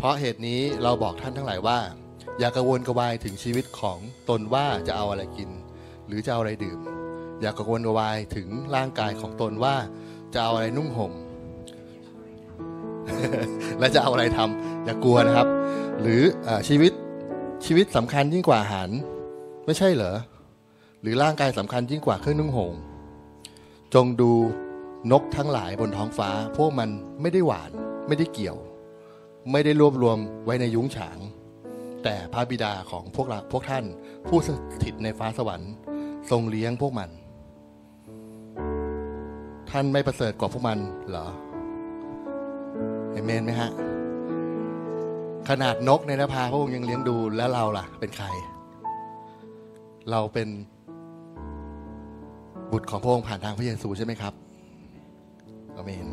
เพราะเหตุนี้เราบอกท่านทั้งหลายว่า อย่ากังวลกระวายถึงชีวิตของตนว่าจะเอาอะไรกิน หรือจะเอาอะไรดื่ม อย่ากังวลกระวายถึงร่างกายของตนว่าจะเอาอะไรนุ่งห่มและจะเอาอะไรทำ อย่ากลัวนะครับ หรืออชีวิตชีวิตสำคัญยิ่งกว่าอาหาร ไม่ใช่เหรอหรือร่างกายสำคัญยิ่งกว่าเครื่องนุ่งห่มจงดูนกทั้งหลายบนท้องฟ้า พวกมันไม่ได้หวานไม่ได้เกี่ยว ไม่ได้รวบรวมไว้ในยุ้งฉาง แต่พระบิดาของพวกเราพวกท่าน ผู้สถิตในฟ้าสวรรค์ ทรงเลี้ยงพวกมัน ท่านไม่ประเสริฐกว่าพวกมันเหรอเอเมนไหมฮะ ขนาดนกในนภาพระองค์ยังเลี้ยงดูแล้วเราล่ะ เป็นใคร เราเป็นบุตรของพระองค์ผ่านทางพระเยซูใช่ไหมครับอเมน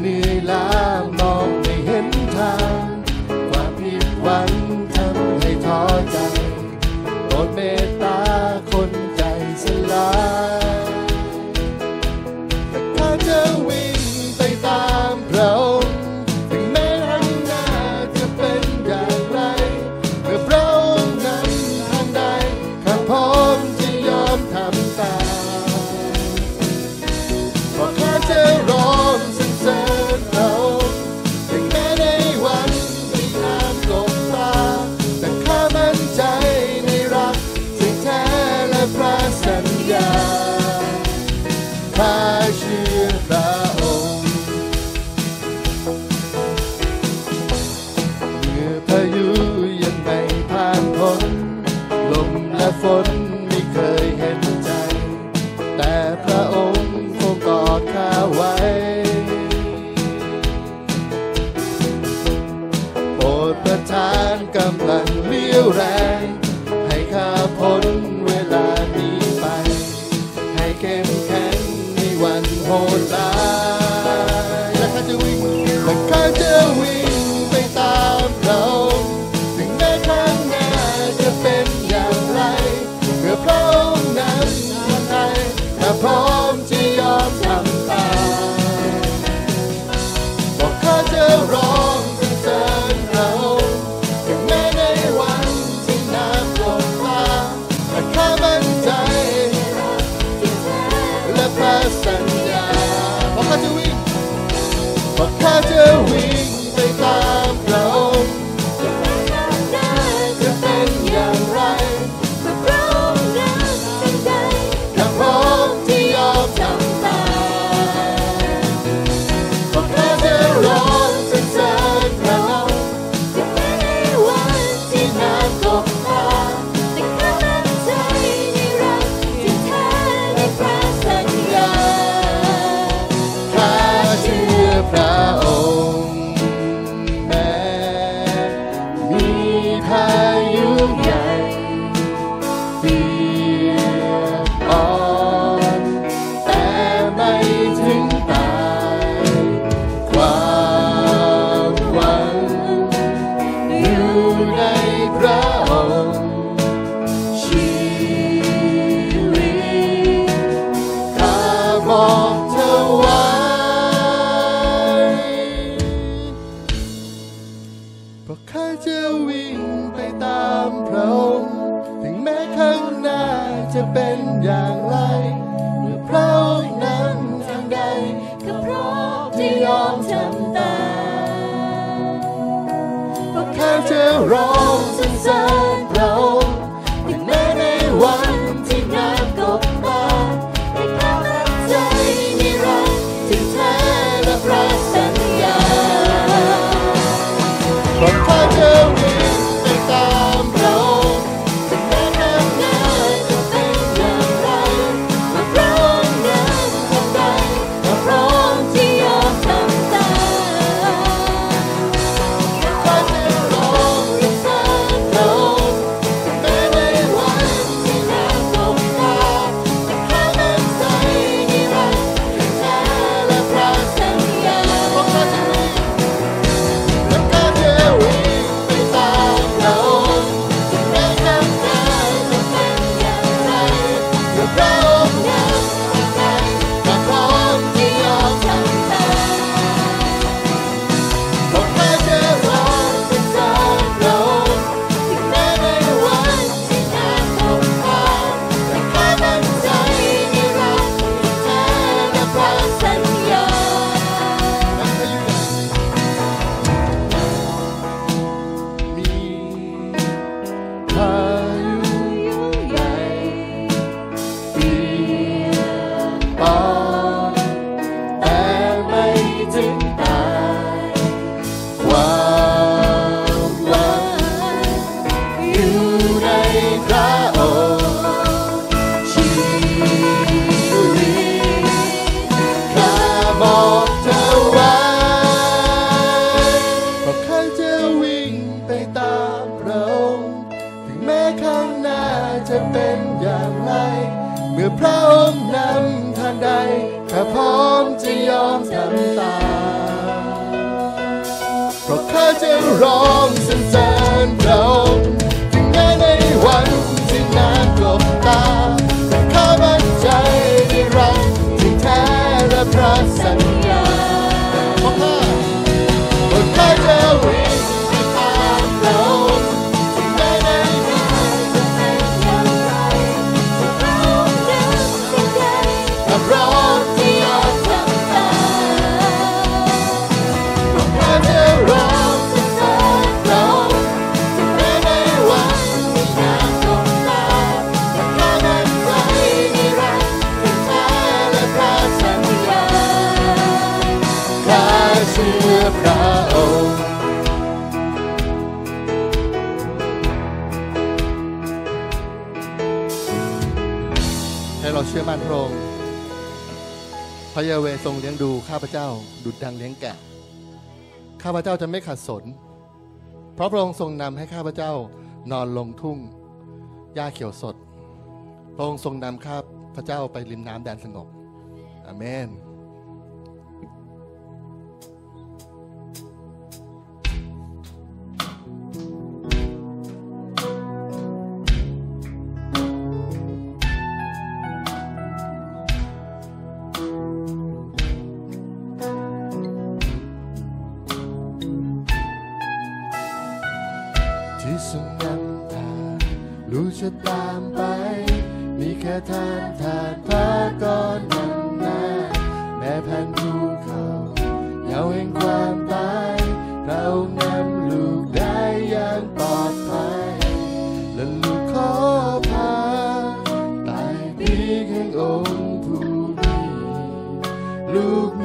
เหนื่อยล้ามองไม่เห็นทาง What can we? What can we? พระยาเวทรงเลี้ยงดูข้าพเจ้าดุดดังเลี้ยงแกะ ข้าพเจ้าจะไม่ขัดสน เพราะพระองค์ทรงนำให้ข้าพเจ้านอนลงทุ่งหญ้าเขียวสด พระองค์ทรงนำข้าพเจ้าไปริมน้ำแดนสงบอเมน Look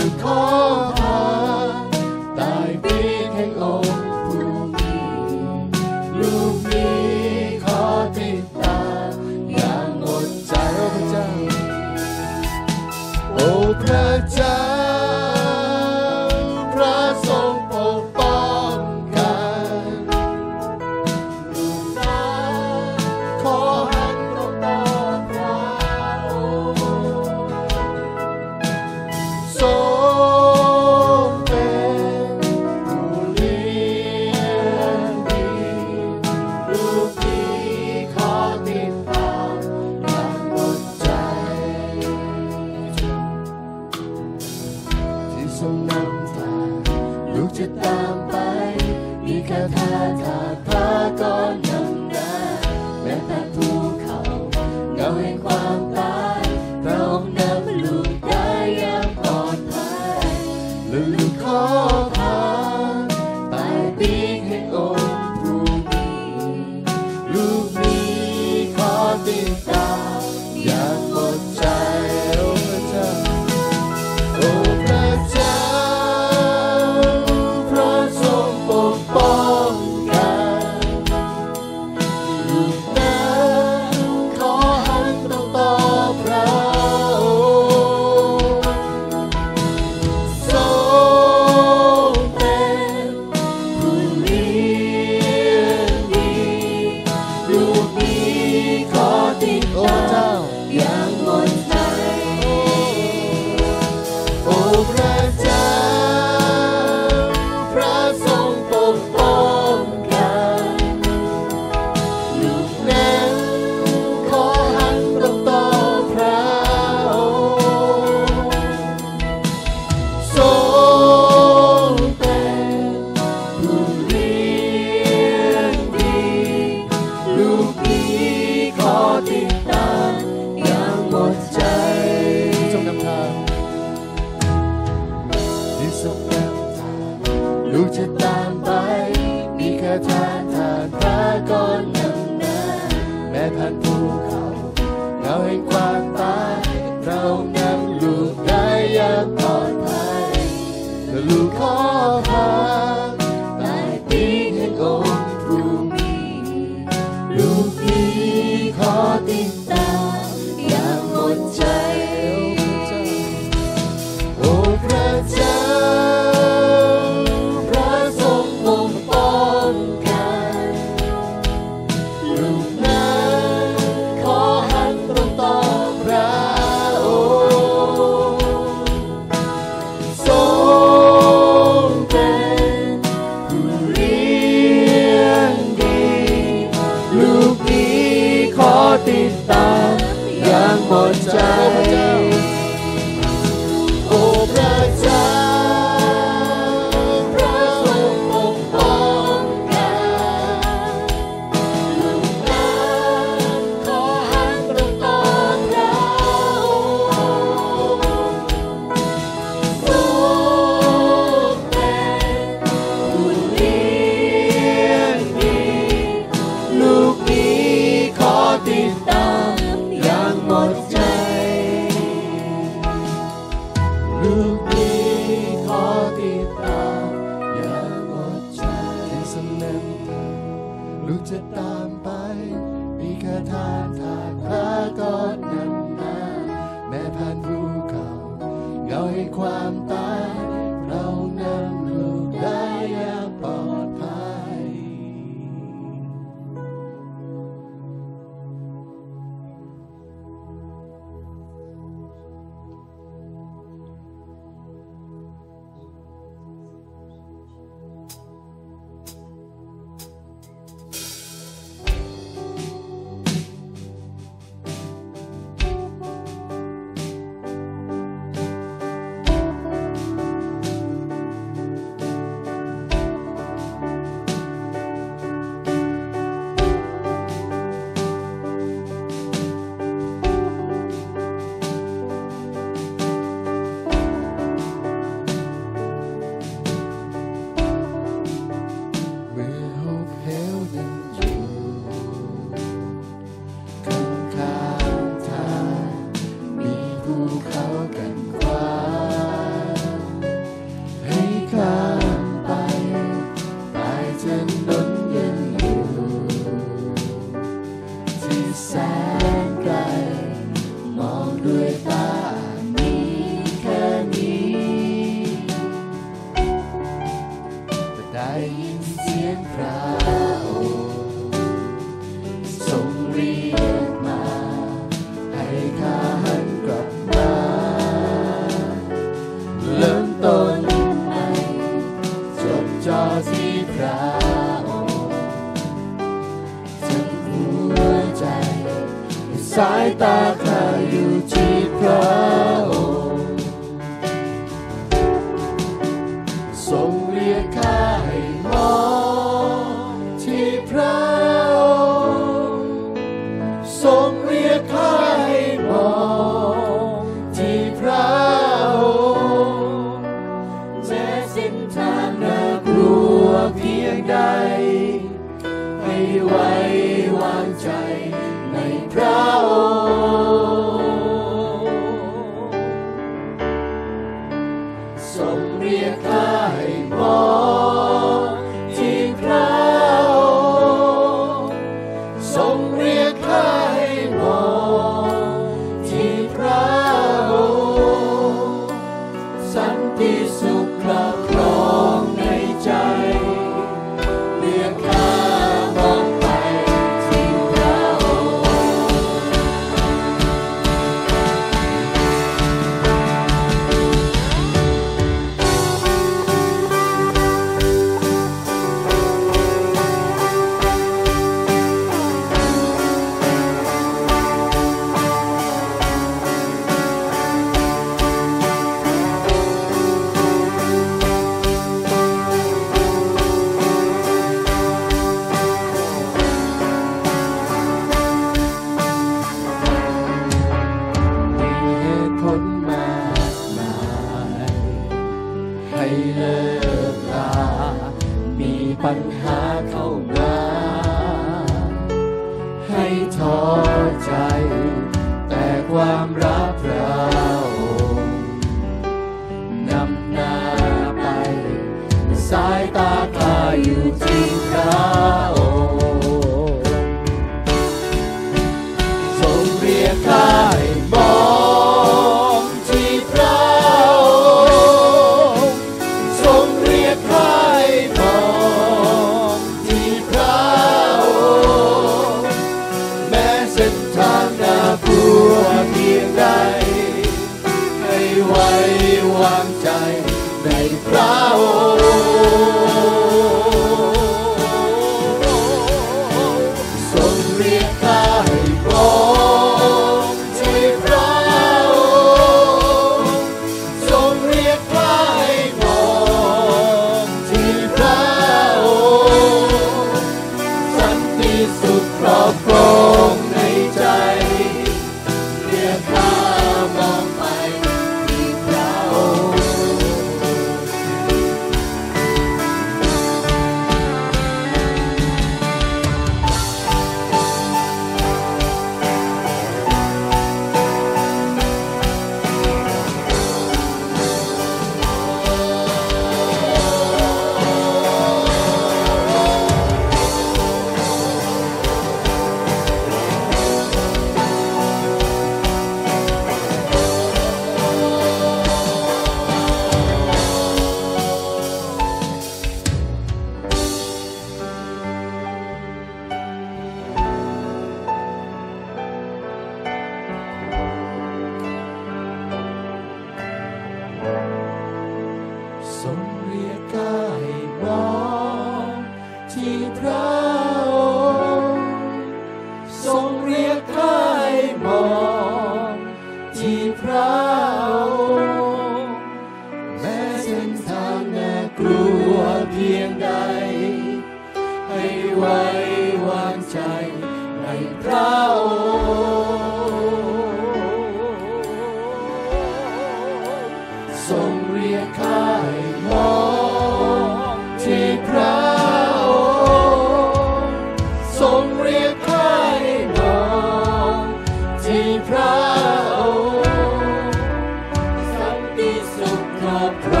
not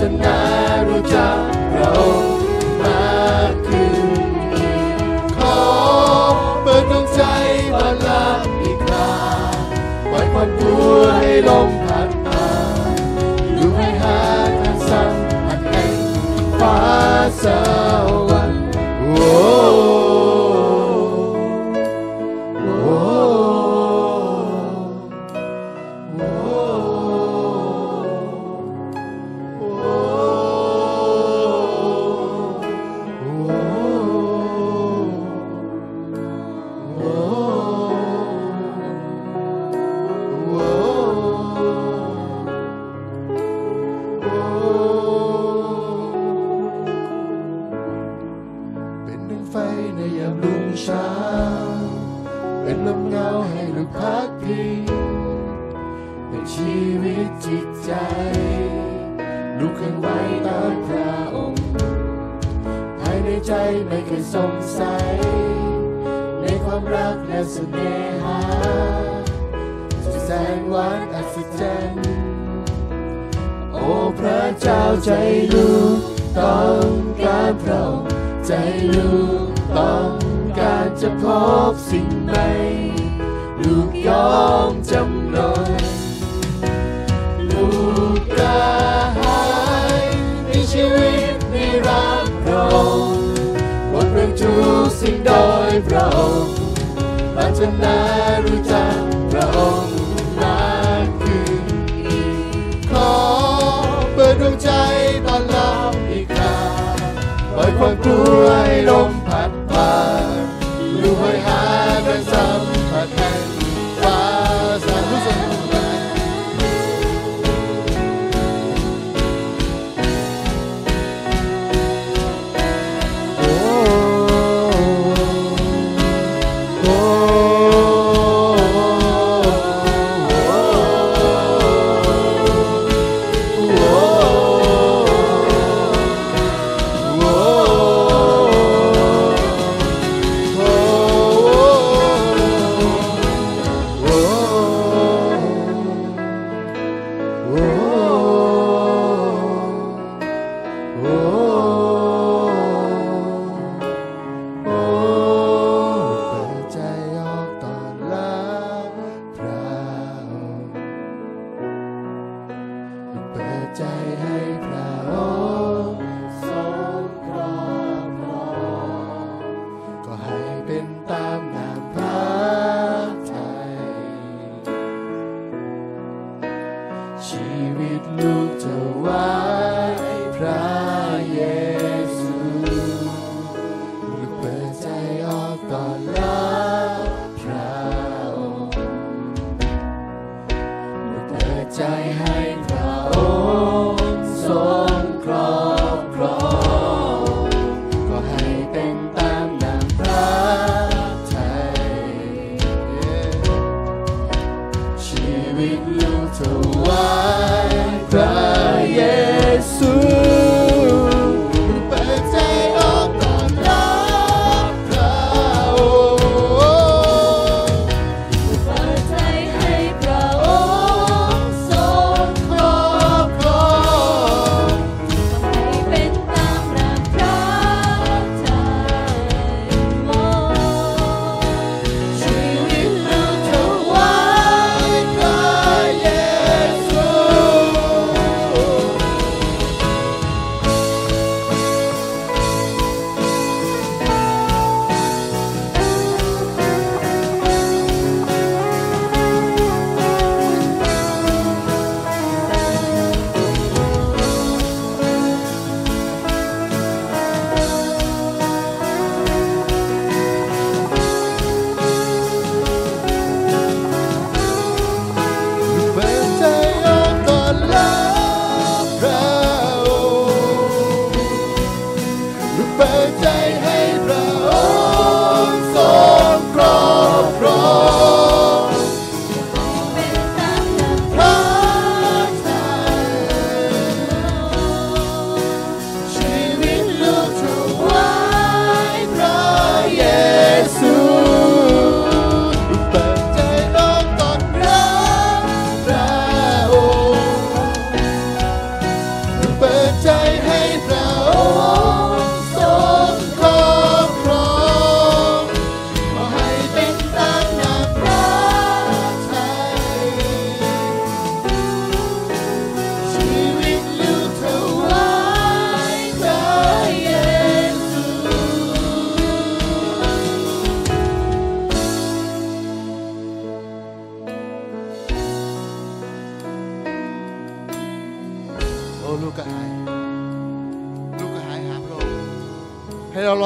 ฒนารู้จักเรามากขึ้นอีกขอเปิดดวงใจมาลาอีกคราปล่อยความกลัวให้ลมพัดมาดูให้หาทางสัมผันแห่งฟ้าสวรรค์ nuôi lông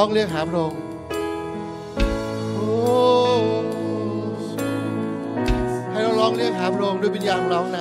องเรียกหาพระองค์ให้เราร้องเรียกหาพระองค์ด้วยวิญญาณของเราใน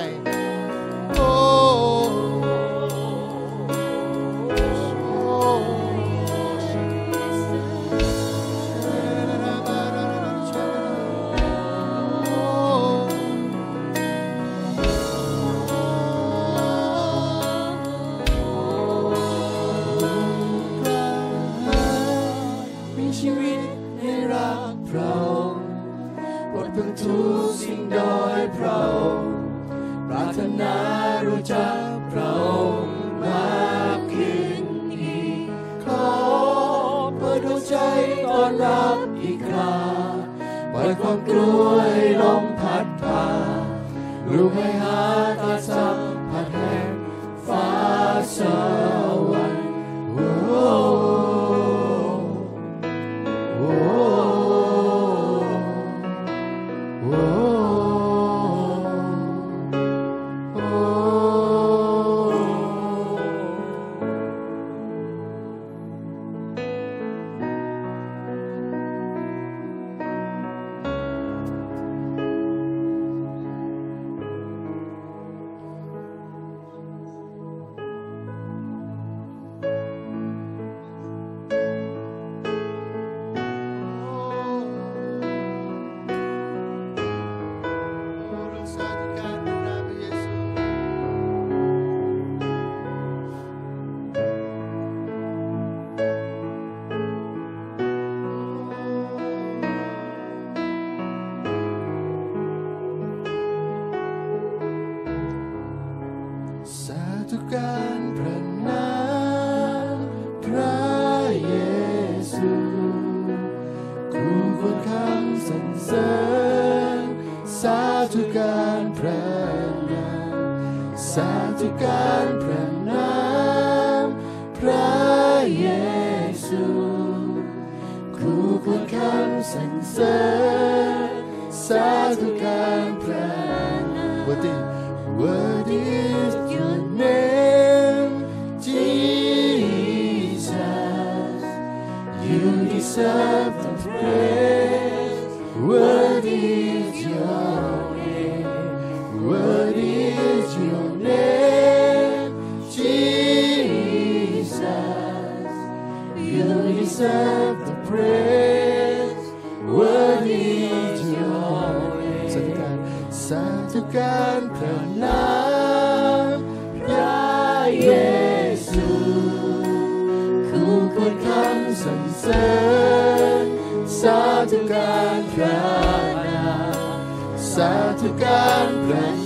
拜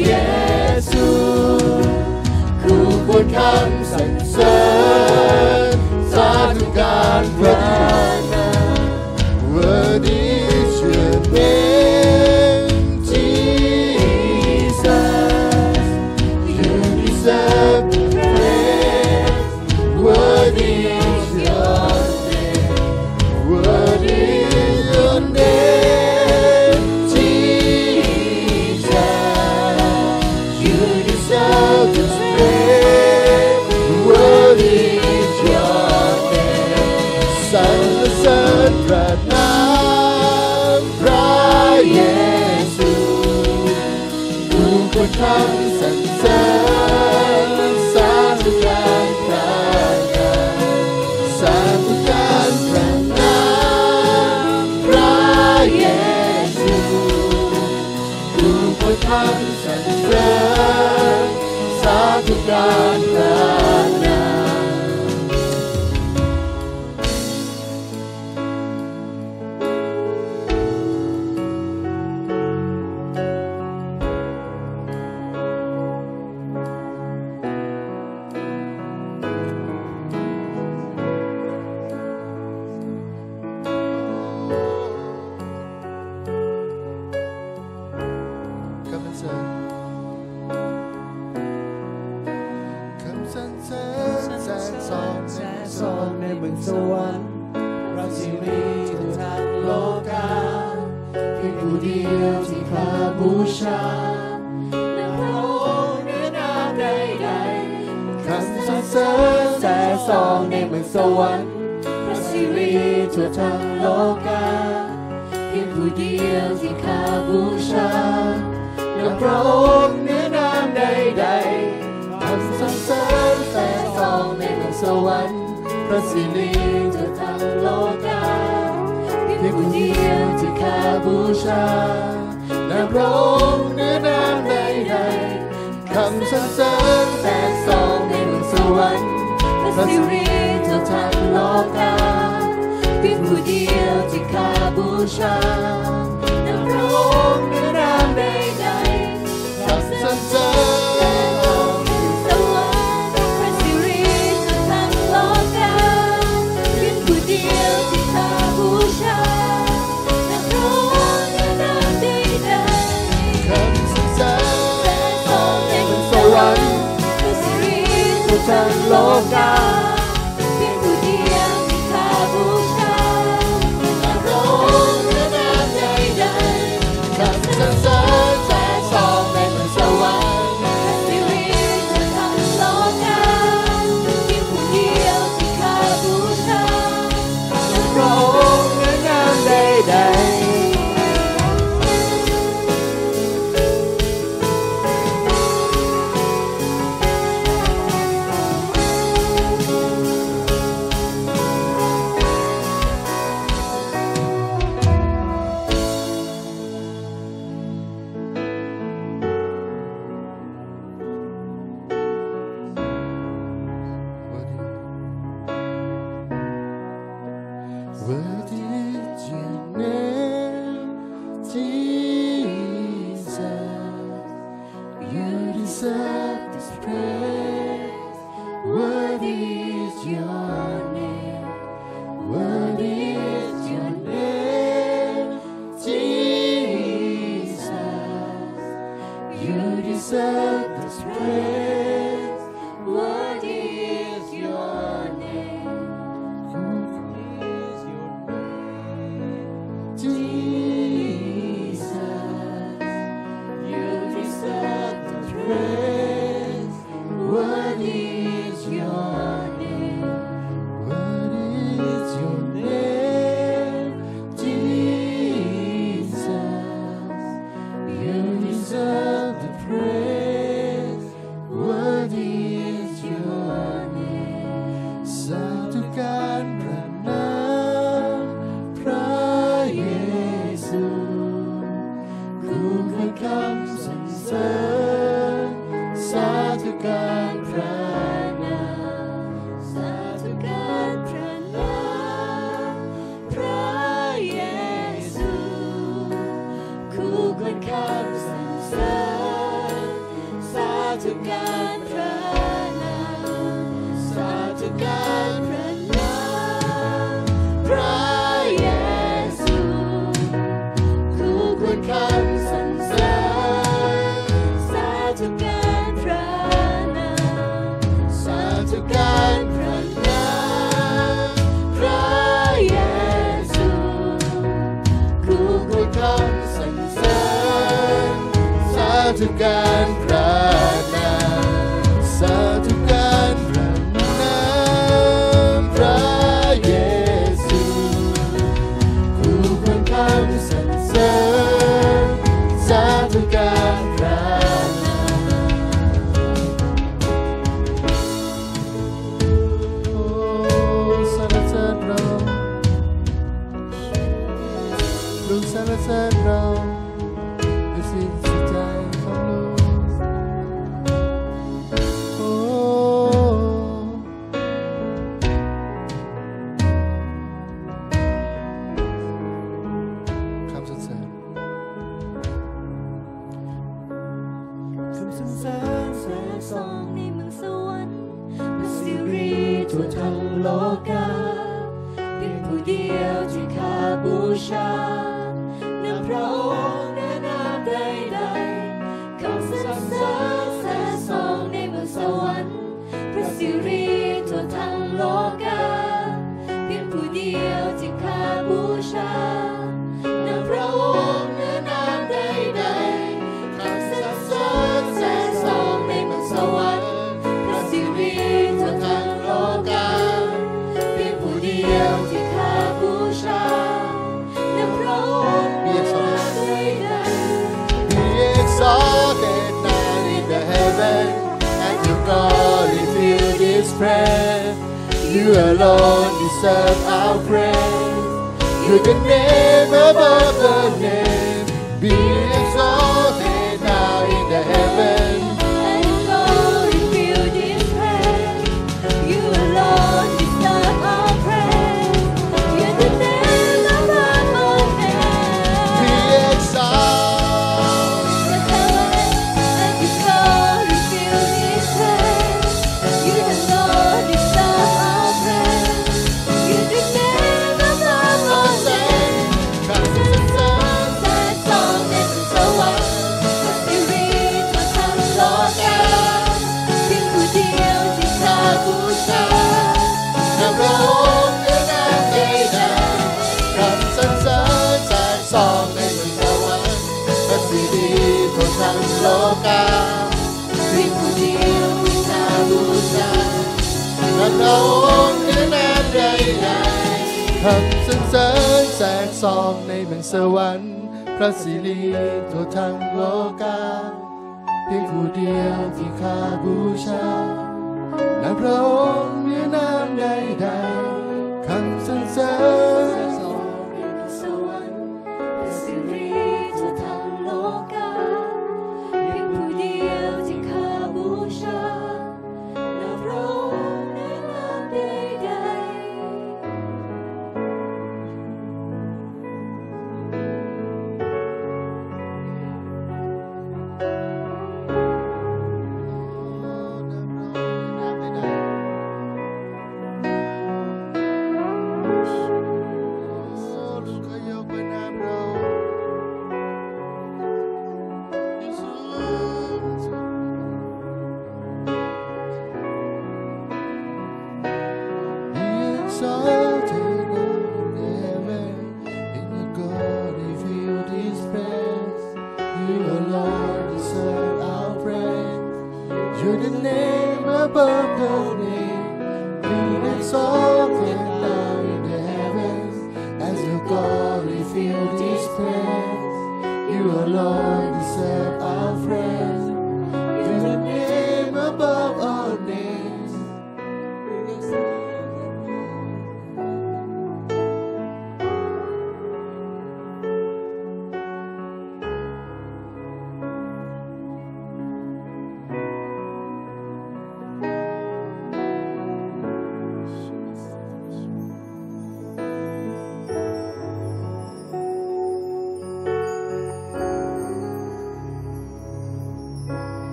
เยซูคือผู้ทำสรรเสริญสาธุการพระ เนื้ You alone deserve our praise. You're the name above the name. Be ระองค์ด้วยนามใดๆคำสรรเสริญแสงสองในเมืองสวรรค์ พระสิริทั่วทั้งโลกาเพียงผู้เดียวที่ข้าบูชาและพระองค์มีนามใดๆคำสรรเสริญ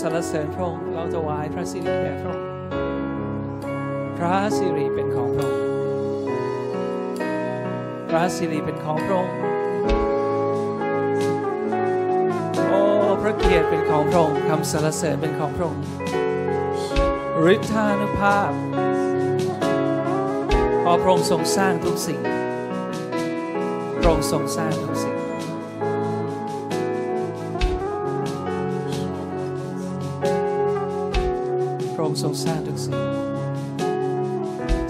สรรเสริญพระองค์เราถวายพระสิริแด่พระองค์พระสิริเป็นของพระองค์พระสิริเป็นของพระองค์โอ้พระเกียรติเป็นของพระองค์คำสรรเสริญเป็นของพระองค์ฤทธานุภาพเพราะพระองค์ทรงสร้างทุกสิ่งพระองค์ทรงสร้างทุกสิ่ง ทรงสร้างทุกสิ่ง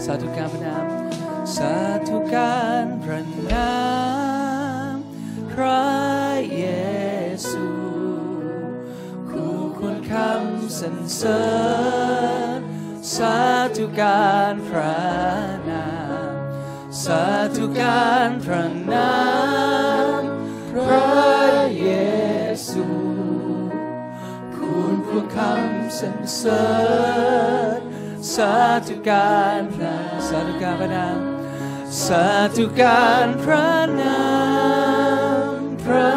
สาธุการพระนามสาธุการพระนามพระเยซูคู่ควรคำสรรเสริญสาธุการพระนามสาธุการพระนามพระเยซู คุณควรคำสรรเสริญาธุการพระสาธุการพระนามสาธุการพระนามพระ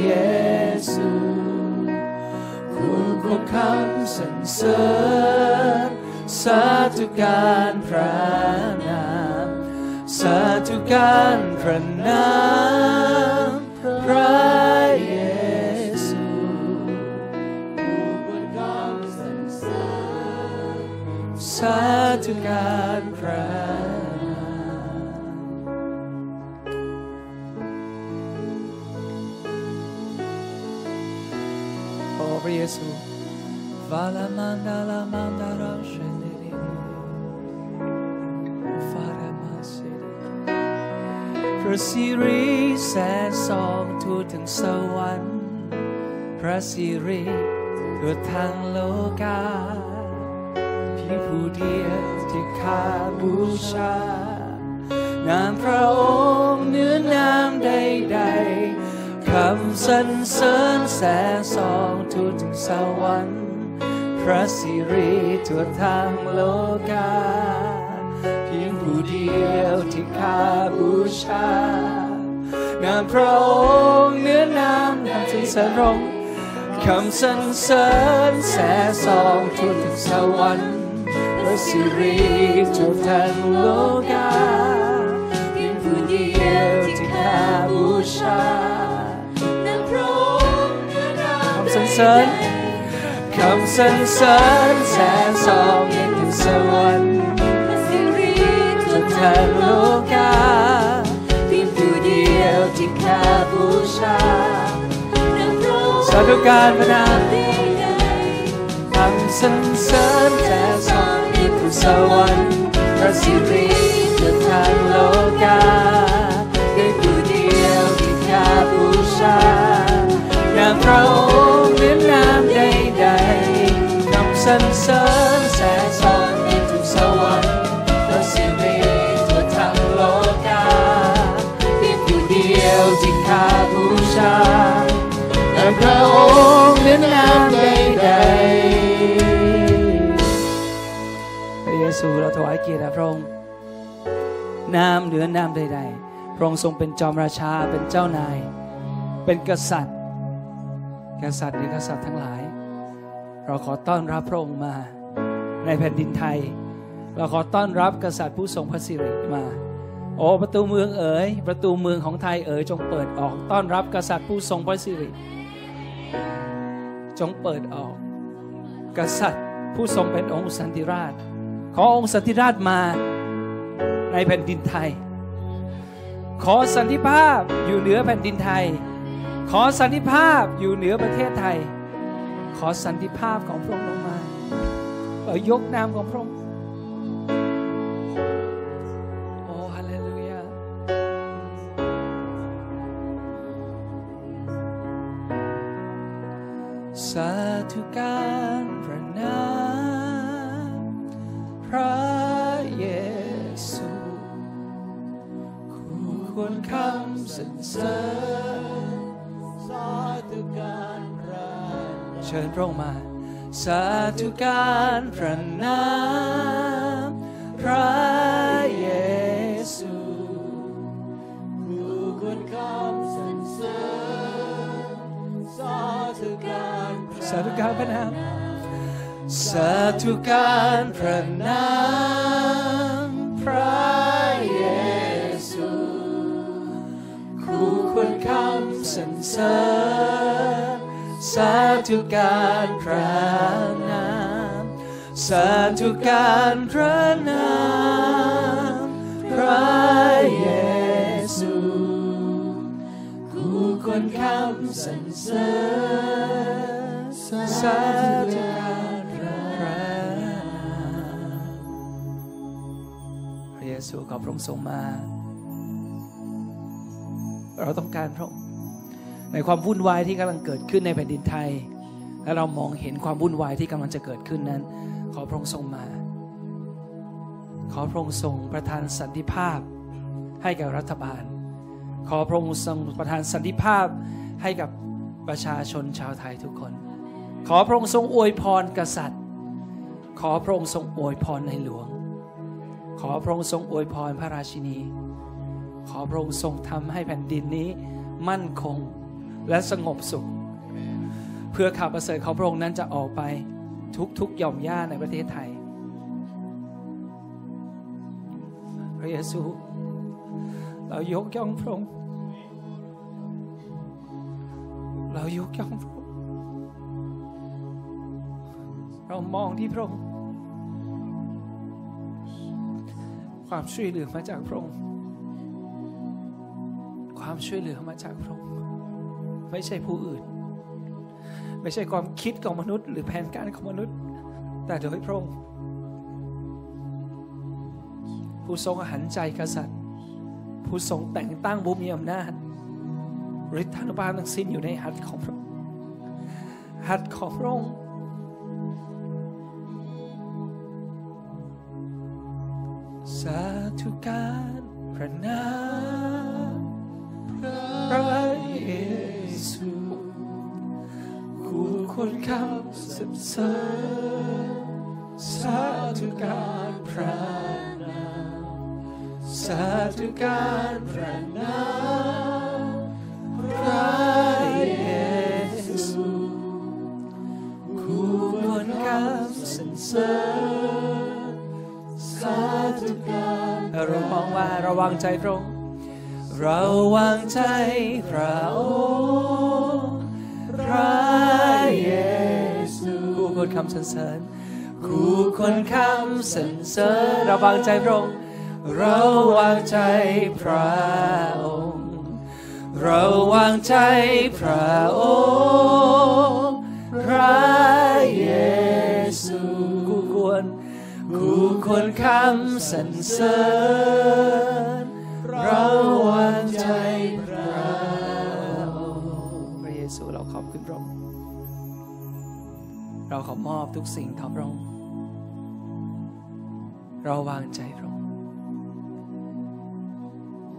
เยซูคุณควรคำสรรเสริญสาธุการพระนามสาธุการพระนาม side to God and cry. Over Yesu. Vala mandala mandara shendiri. Fara masiri. For series and song to ten so one. พระสิริคือทางโลกา ยงผู้เดียวที่ข้าบูชานามพระองค์เนื้อนามใดๆคำสรรเสริญแสงส่องทั่วถึงสวรรค์พระสิริทั่วทางโลกาเพียงผู้เดียวที่ข้าบูชานามพระองค์เนื้อนามคำสรรเสริญพรงคำสรรเสริญแสงส่องทั่วถึงสวรรค์ พระสิริทั่วทั้งโลกาเพียงผู้เดียวที่ข้าบูชานางพระองค์เนื้อมคำสรรเสริญคำสรรเสริญแสงสองเยังถึงสวรรค์พระสิริทั่วทั้งโลกาเพียงผู้เดียวที่ข้าบูชานางพระองค์สาธุการพระนามคำสรรเสริญแสงสอง สวรรค์พระสิริจะทางโลกาได้ผู้เดียวที่ข้าบูชาอย่างพระองค์เหนือน้ำใดๆคำสรรเสริญ ซูเราถวายเกียรติพระองค์นามเหนือนามใด ๆ พระองค์ทรงเป็นจอมราชาเป็นเจ้านาย เป็นกษัตริย์ กษัตริย์หรือกษัตริย์ทั้งหลาย เราขอต้อนรับพระองค์มาในแผ่นดินไทย เราขอต้อนรับกษัตริย์ผู้ทรงพระสิริมา โอ้ประตูเมืองเอ๋ยประตูเมืองของไทยเอ๋ยจงเปิดออกต้อนรับกษัตริย์ผู้ทรงพระสิริ จงเปิดออก กษัตริย์ผู้ทรงเป็นองค์สันติราช ขอองค์สันติราชมาในแผ่นดินไทย ขอสันติภาพอยู่เหนือแผ่นดินไทย ขอสันติภาพอยู่เหนือประเทศไทย ขอสันติภาพของพระองค์ลงมาเรายกนามของพระองค์โอ้ฮาเลลูยาสาธุการพระนาม พระเยซูคู่ควรคำสรรเสริญสาธุการพระเชิญพระองค์มา สาธุการพระนามพระเยซูผู้ควรคำสรรเสริญสาธุการพระสาธุการพระนาม สาธุการพระนามพระเยซูคู่ควรคำสรรเสริญสาธุการพระนามสาธุการพระนามพระเยซูคู่ควรคำสรรเสริญสาธุการ ซูขอพระองค์ทรงมา เราต้องการพระองค์ในความวุ่นวายที่กำลังเกิดขึ้นในแผ่นดินไทย และเรามองเห็นความวุ่นวายที่กำลังจะเกิดขึ้นนั้น ขอพระองค์ทรงมา ขอพระองค์ทรงประทานสันติภาพให้กับรัฐบาล ขอพระองค์ทรงประทานสันติภาพให้กับประชาชนชาวไทยทุกคน ขอพระองค์ทรงอวยพรกษัตริย์ ขอพระองค์ทรงอวยพรในหลวง ขอพระองค์ทรงอวยพรพระราชินี ขอพระองค์ทรงทำให้แผ่นดินนี้มั่นคงและสงบสุข เพื่อข่าวประเสริฐของพระองค์นั้นจะออกไปทุกๆหย่อมย่าในประเทศไทย พระเยซู เรายกย่องพระองค์เรายกย่องพระองค์เรามองที่พระองค์ ความช่วยเหลือมาจากพระองค์ ความช่วยเหลือมาจากพระองค์ ไม่ใช่ผู้อื่น ไม่ใช่ความคิดของมนุษย์ หรือแผนการของมนุษย์ แต่โดยพระองค์ ผู้ทรงหารใจกษัตริย์ ผู้ทรงแต่งตั้งบุมีอำนาจฤทธานุภาพทั้งสิ้นอยู่ในหัตถ์ของพระหัตถ์ของพระองค์าธุการพระนามพระเยซูคู่ควรคำสรรเสริญสาธุการพระนามสาธุการพระนาม เราวางใจพระองค์เราวางใจพระองค์พระเยซูคู่ควรคำสรรเสริญคู่ควรคำสรรเสริญเราวางใจพระองค์เราวางใจพระองค์เราวางใจพระองค์พระเยซูคู่ควรคู่ควรคำสรรเสริญ เราวางใจพระองค์พระเยซูเราขอบคุณพระองค์เราขอมอบทุกสิ่งต่อพระองค์เราวางใจพระองค์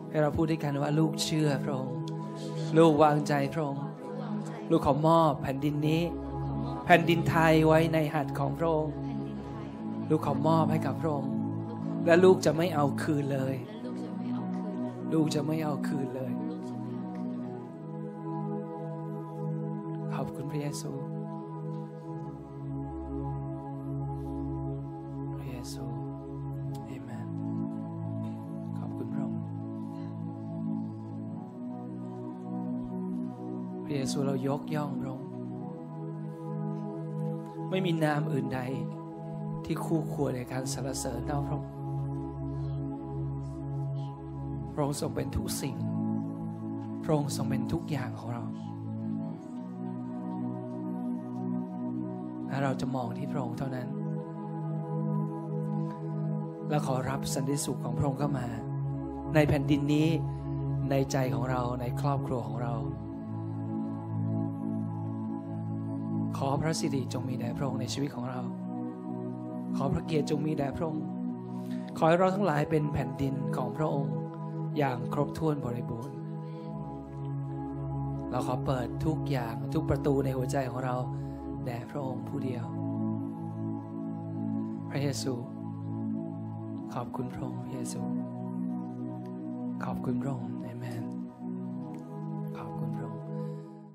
ให้เราพูดด้วยกันว่าลูกเชื่อพระองค์ลูกวางใจพระองค์ลูกขอมอบแผ่นดินนี้ แผ่นดินไทยไว้ในหัตถ์ของพระองค์ลูกขอมอบให้กับพระองค์และลูกจะไม่เอาคืนเลย ลูกจะไม่เอาคืนเลย ขอบคุณพระเยซู พระเยซูเอเมนขอบคุณพระองค์พระเยซูเรายกย่องพระองค์ไม่มีนามอื่นใดที่คู่ควรในการสรรเสริญเท่าพระองค์ ระองค์ทรงเป็นทุกสิ่ง พระองค์ทรงเป็นทุกอย่างของเรา และเราจะมองที่พระองค์เท่านั้น และขอรับสันติสุขของพระองค์เข้ามา ในแผ่นดินนี้ในใจของเราในครอบครัวของเรา ขอพระสิริจงมีแด่พระองค์ในชีวิตของเรา ขอพระเกียรติจงมีแด่พระองค์ขอให้เราทั้งหลายเป็นแผ่นดินของพระองค์ อย่างครบถ้วนบริบูรณ์ เราขอเปิดทุกอย่างทุกประตูในหัวใจของเราแด่พระองค์ผู้เดียว พระเยซู ขอบคุณพระองค์พระเยซู ขอบคุณพระองค์